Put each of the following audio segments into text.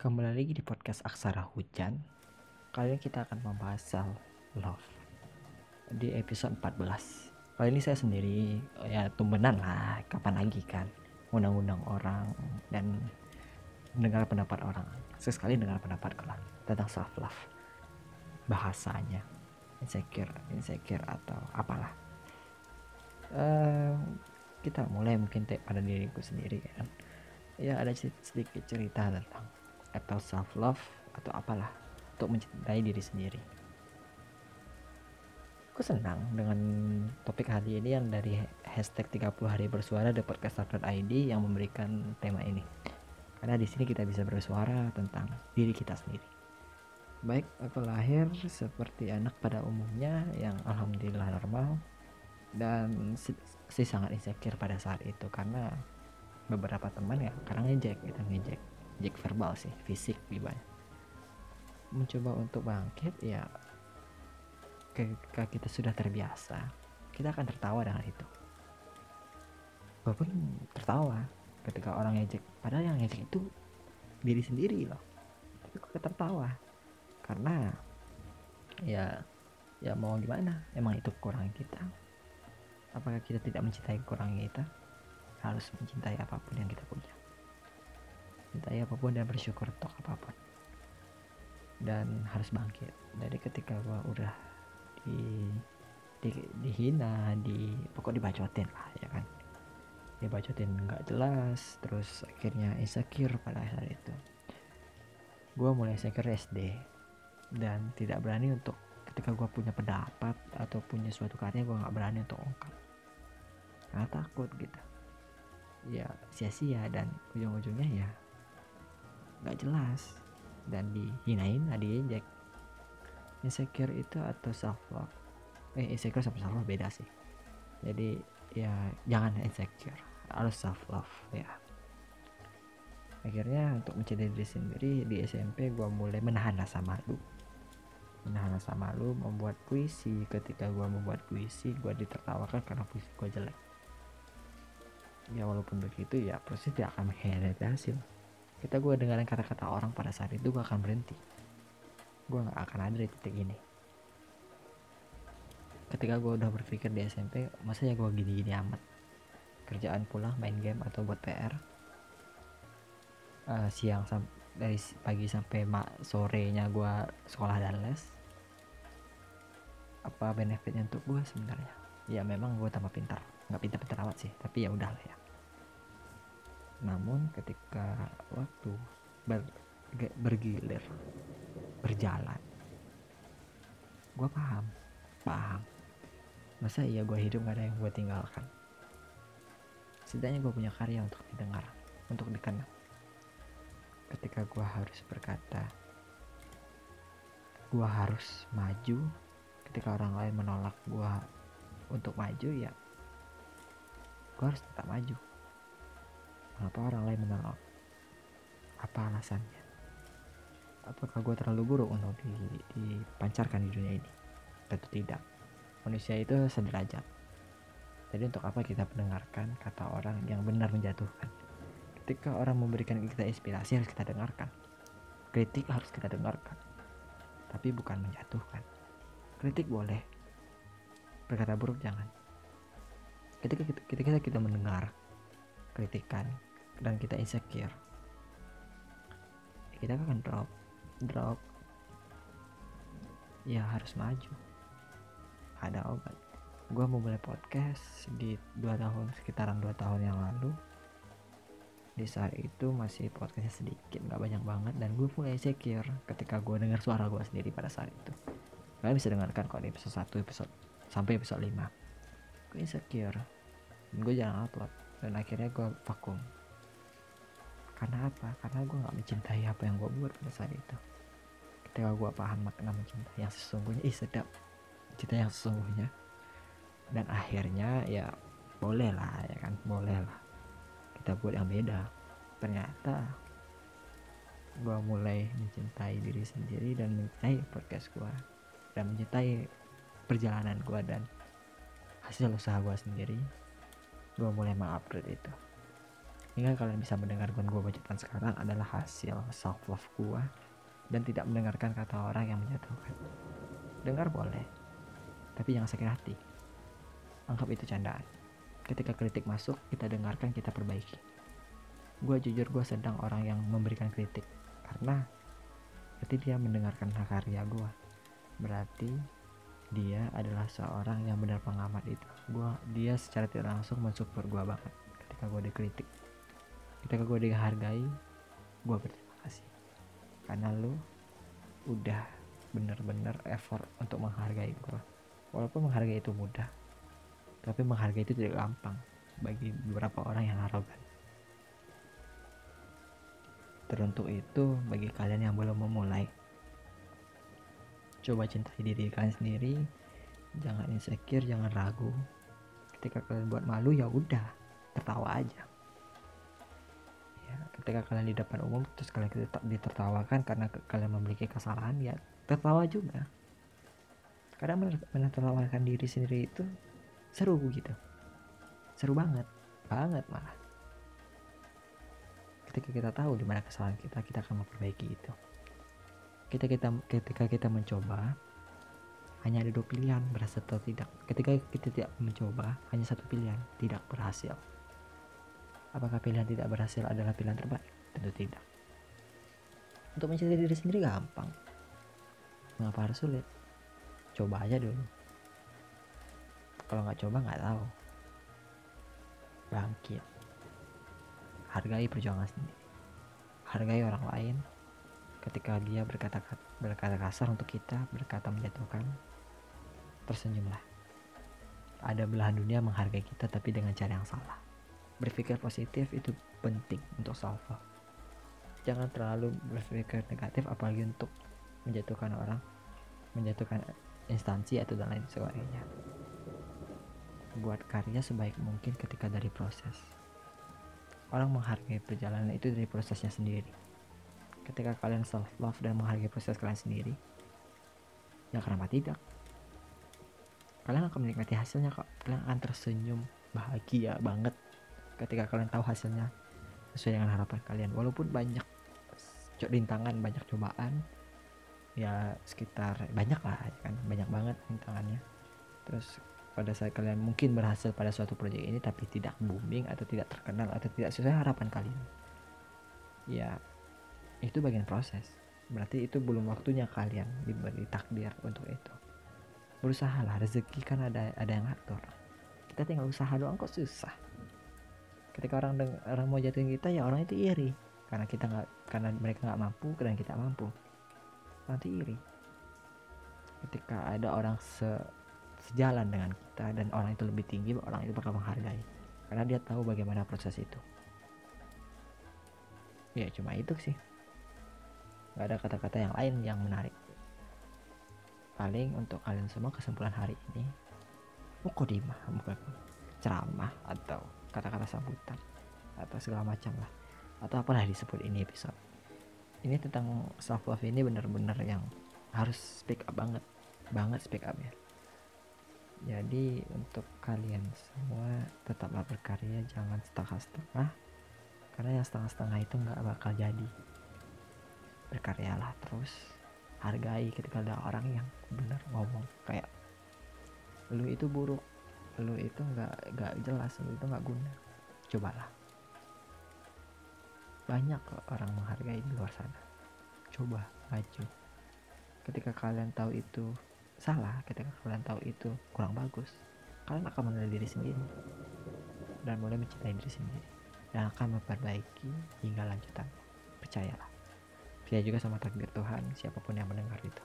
Kembali lagi di podcast Aksara Hujan. Kali ini kita akan membahas self love di episode 14. Kali ini saya sendiri, ya tumbenan lah, kapan lagi kan undang-undang orang dan mendengar pendapat orang. Sesekali dengar pendapat lah tentang self love. Bahasanya insecure, insecure atau apalah. Uh, kita mulai mungkin pada diriku sendiri kan ya ada sedikit cerita tentang atau self love atau apalah untuk mencintai diri sendiri. Aku senang dengan topik hari ini yang dari hashtag 30 hari bersuara the podcast.id yang memberikan tema ini. Karena di sini kita bisa bersuara tentang diri kita sendiri. Baik aku lahir seperti anak pada umumnya yang alhamdulillah normal dan si sangat insecure pada saat itu karena beberapa teman ya karena ngejek gitu ngejek ngejek verbal sih fisik lebih banyak mencoba untuk bangkit ya ketika kita sudah terbiasa kita akan tertawa dengan itu. Walaupun tertawa ketika orang ngejek padahal yang ngejek itu diri sendiri loh tapi kok tertawa karena ya ya mau gimana emang itu kurang kita. Apakah kita tidak mencintai kekurangan kita? Harus mencintai apa pun yang kita punya cintai apa pun dan bersyukur untuk apa pun. Dan harus bangkit. Dari ketika gua udah di, di dihina di pokok dibacotin lah ya kan? Dibacotin nggak jelas terus akhirnya insecure pada saat itu. Gua mulai insecure SD dan tidak berani untuk ketika gue punya pendapat atau punya suatu karya gue nggak berani untuk ungkap. Karena takut gitu. Ya sia-sia dan ujung-ujungnya ya nggak jelas. Dan dihinain nah diinjek insecure itu atau self love eh insecure sama self love beda sih. Jadi ya jangan insecure. Harus self love ya. Akhirnya untuk mencintai diri sendiri di SMP gue mulai menahan rasa malu. Menahan rasa malu membuat puisi. Ketika gue membuat puisi gue ditertawakan karena puisi gue jelek. Ya walaupun begitu ya proses tidak akan mengkhianati hasil kita gue dengerin kata-kata orang pada saat itu gue akan berhenti. Gue nggak akan ada di titik ini. Ketika gue udah berpikir di SMP masa ya gue gini-gini amat? Kerjaan pulang main game atau buat PR uh, siang sampai dari pagi sampai mak sorenya gue sekolah dan les. Apa benefitnya untuk gue sebenarnya? Ya memang gue tambah pintar. Nggak pintar-pintar amat sih tapi ya udah lah ya namun ketika waktu ber, bergilir berjalan gue paham paham. Masa iya gue hidup gak ada yang gue tinggalkan? Setidaknya gue punya karya untuk didengar untuk dikenal ketika gue harus berkata gue harus maju ketika orang lain menolak gue untuk maju ya gue harus tetap maju kenapa orang lain menolak? Apa alasannya? Apakah gue terlalu buruk untuk dipancarkan di dunia ini? Tentu tidak. Manusia itu sederajat. Jadi untuk apa kita mendengarkan kata orang yang benar menjatuhkan? Ketika orang memberikan kita inspirasi harus kita dengarkan. Kritik harus kita dengarkan. Tapi bukan menjatuhkan. Kritik boleh. Berkata buruk jangan. Ketika kita, ketika kita mendengar kritikan dan kita insecure. Kita akan drop drop. Ya harus maju. Ada obat. Gue mau mulai podcast di dua tahun sekitaran dua tahun yang lalu. Di saat itu masih podcastnya sedikit nggak banyak banget dan gue mulai insecure ketika gue dengar suara gue sendiri pada saat itu. Kalian bisa dengarkan kok di episode 1 episode sampai episode 5 gue insecure. Gue jarang upload. Dan akhirnya gue vakum karena apa? Karena gue nggak mencintai apa yang gue buat pada saat itu. Ketika gue paham makna mencintai yang sesungguhnya. Ih sedap. Cinta yang sesungguhnya. Dan akhirnya ya boleh lah ya kan? Boleh lah. Kita buat yang beda. Ternyata gue mulai mencintai diri sendiri dan mencintai podcast gue dan mencintai perjalanan gue dan hasil usaha gue sendiri. Gue mulai mengupgrade itu hingga kalian bisa mendengarkan gue bacotan sekarang adalah hasil self love gue dan tidak mendengarkan kata orang yang menjatuhkan. Dengar boleh tapi jangan sakit hati. Anggap itu candaan. Ketika kritik masuk kita dengarkan kita perbaiki. Gue jujur gue sedang orang yang memberikan kritik karena berarti dia mendengarkan karya gue berarti dia adalah seorang yang benar pengamat itu. Gua dia secara tidak langsung mensupport gue banget ketika gue dikritik ketika gue dihargai gue berterima kasih. Karena lu udah bener-bener effort untuk menghargai gue walaupun menghargai itu mudah tapi menghargai itu tidak gampang bagi beberapa orang yang arogan. Teruntuk itu bagi kalian yang belum memulai. Coba cintai diri kalian sendiri. Jangan insecure jangan ragu. Ketika kalian buat malu ya udah tertawa aja ketika kalian di depan umum terus kalian ditertawakan karena kalian memiliki kesalahan ya tertawa juga. Kadang menertawakan diri sendiri itu seru gitu. Seru banget banget malah. Ketika kita tahu di mana kesalahan kita kita akan memperbaiki itu. Kita kita ketika kita mencoba hanya ada dua pilihan berhasil atau tidak. Ketika kita tidak mencoba hanya satu pilihan tidak berhasil apakah pilihan tidak berhasil adalah pilihan terbaik? Tentu tidak. Untuk mencintai diri sendiri gampang. Mengapa harus sulit? Coba aja dulu. Kalau nggak coba nggak tahu. Bangkit. Hargai perjuangan sendiri. Hargai orang lain. Ketika dia berkata berkata kasar untuk kita berkata menjatuhkan tersenyumlah. Ada belahan dunia menghargai kita tapi dengan cara yang salah berpikir positif itu penting untuk love jangan terlalu berpikir negatif apalagi untuk menjatuhkan orang menjatuhkan instansi atau dan lain sebagainya. Buat karya sebaik mungkin ketika dari proses. Orang menghargai perjalanan itu dari prosesnya sendiri. Ketika kalian self love dan menghargai proses kalian sendiri ya kenapa tidak? Kalian akan menikmati hasilnya kok. Kalian akan tersenyum bahagia banget ketika kalian tahu hasilnya sesuai dengan harapan kalian. Walaupun banyak rintangan banyak cobaan ya sekitar banyak lah ya kan? Banyak banget rintangannya. Terus pada saat kalian mungkin berhasil pada suatu proyek ini tapi tidak booming atau tidak terkenal atau tidak sesuai harapan kalian ya itu bagian proses. Berarti itu belum waktunya kalian diberi takdir untuk itu. Berusaha lah rezeki kan ada ada yang ngatur. Kita tinggal usaha doang kok susah ketika orang orang mau jatuhin kita ya orang itu iri. Karena kita nggak karena mereka nggak mampu dan kita mampu. Nanti iri. Ketika ada orang se sejalan dengan kita dan orang itu lebih tinggi orang itu bakal menghargai. Karena dia tahu bagaimana proses itu. Ya cuma itu sih. Gak ada kata-kata yang lain yang menarik. Paling untuk kalian semua kesimpulan hari ini, mukodimah, bukan ceramah atau kata-kata sambutan atau segala macam lah. Atau apalah disebut ini episode. Ini tentang self love ini bener-bener yang harus speak up banget. Banget speak up ya. Jadi untuk kalian semua tetaplah berkarya jangan setengah-setengah. Karena yang setengah-setengah itu nggak bakal jadi. Berkaryalah terus. Hargai ketika ada orang yang benar ngomong kayak lu itu buruk lu itu nggak nggak jelas lu itu nggak guna. Cobalah. Banyak orang menghargai di luar sana. Coba maju. Ketika kalian tahu itu salah ketika kalian tahu itu kurang bagus kalian akan mengenal diri sendiri. Dan mulai mencintai diri sendiri. Dan akan memperbaiki hingga lanjutan. Percayalah. Percaya juga sama takdir Tuhan siapa pun yang mendengar itu.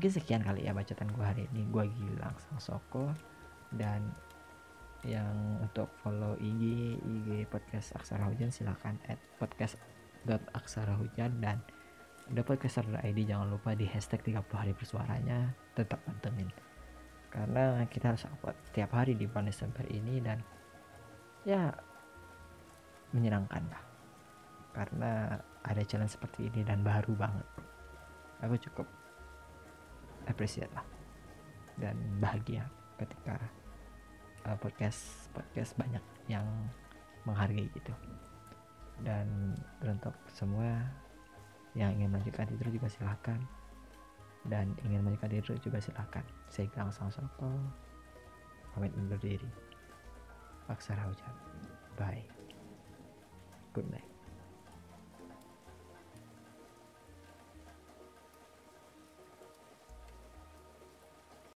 Mungkin sekian kali ya bacaan gue hari ini. Gue Gilang Sang Soko dan yang untuk follow IG IG podcast Aksara Hujan silahkan add podcast Aksara Hujan dan podcast ID jangan lupa di hashtag 30 hari bersuaranya tetap pantengin. Karena kita harus upload setiap hari di bulan Desember ini dan ya menyenangkan lah. Karena ada challenge seperti ini dan baru banget. Aku cukup appreciate lah dan bahagia ketika uh, podcast podcast banyak yang menghargai gitu. Dan untuk semua yang ingin melanjutkan tidur juga silahkan dan ingin melanjutkan tidur juga silahkan saya Gang Sang Soto pamit undur diri. Aksara Hujan. Bye. Good night